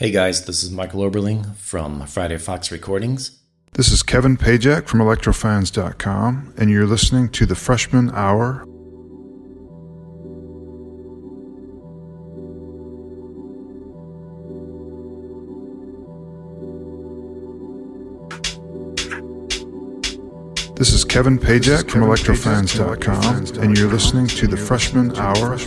Hey guys, this is Michael Oberling from Friday Fox Recordings. This is Kevin Pajak from electrofans.com, and you're listening to the Freshman Hour. This is Kevin Pajak from electrofans.com, and you're listening to the Freshman Hour.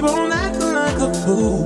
keep on acting like a fool.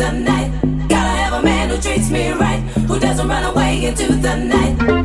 the night. Gotta have a man who treats me right, who doesn't run away into the night.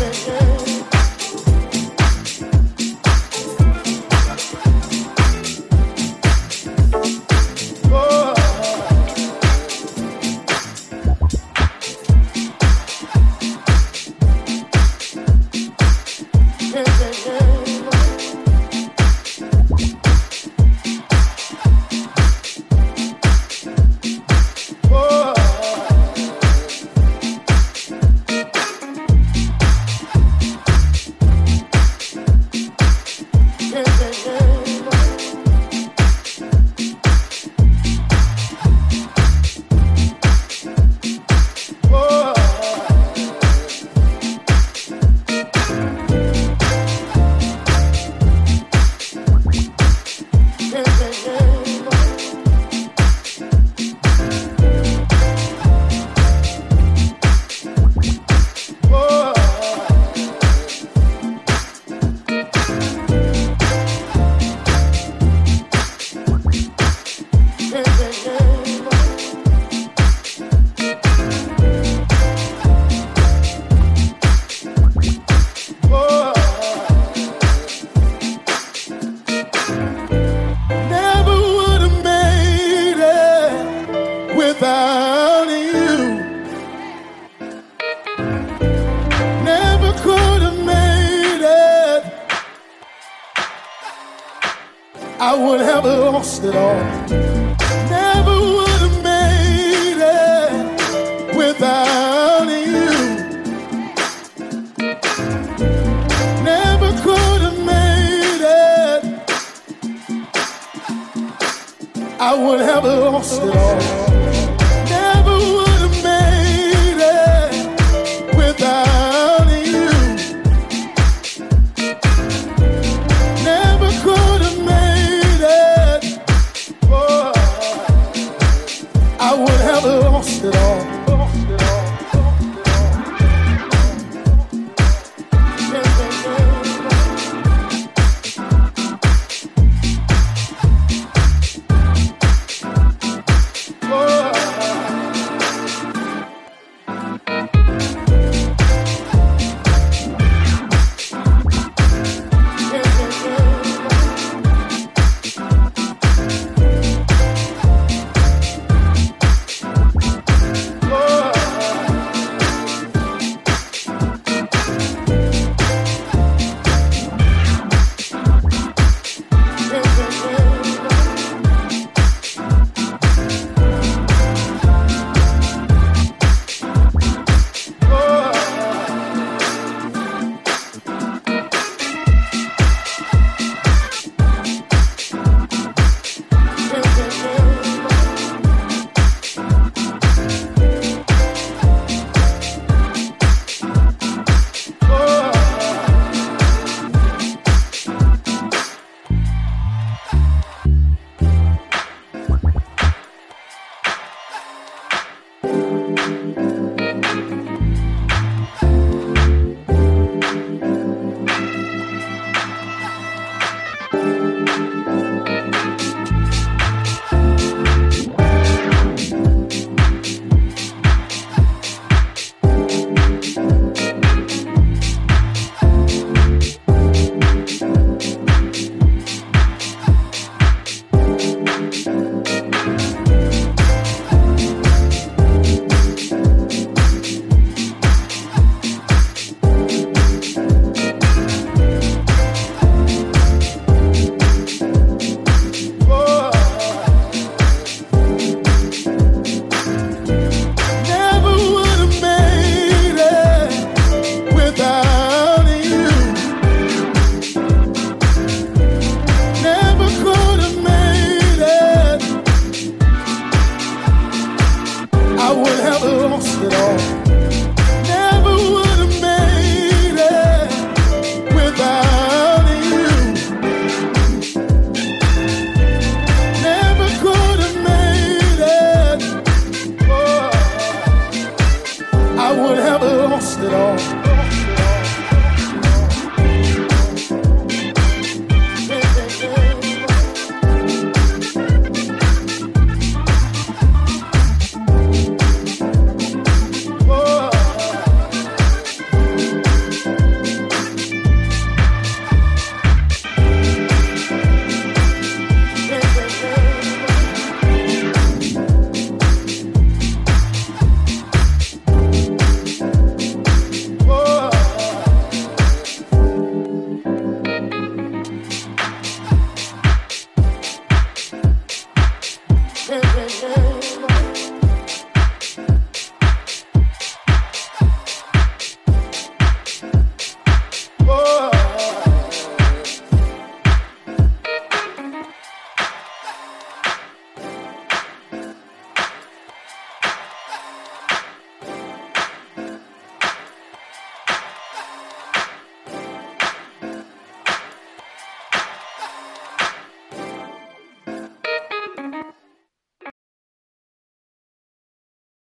yeah, yeah.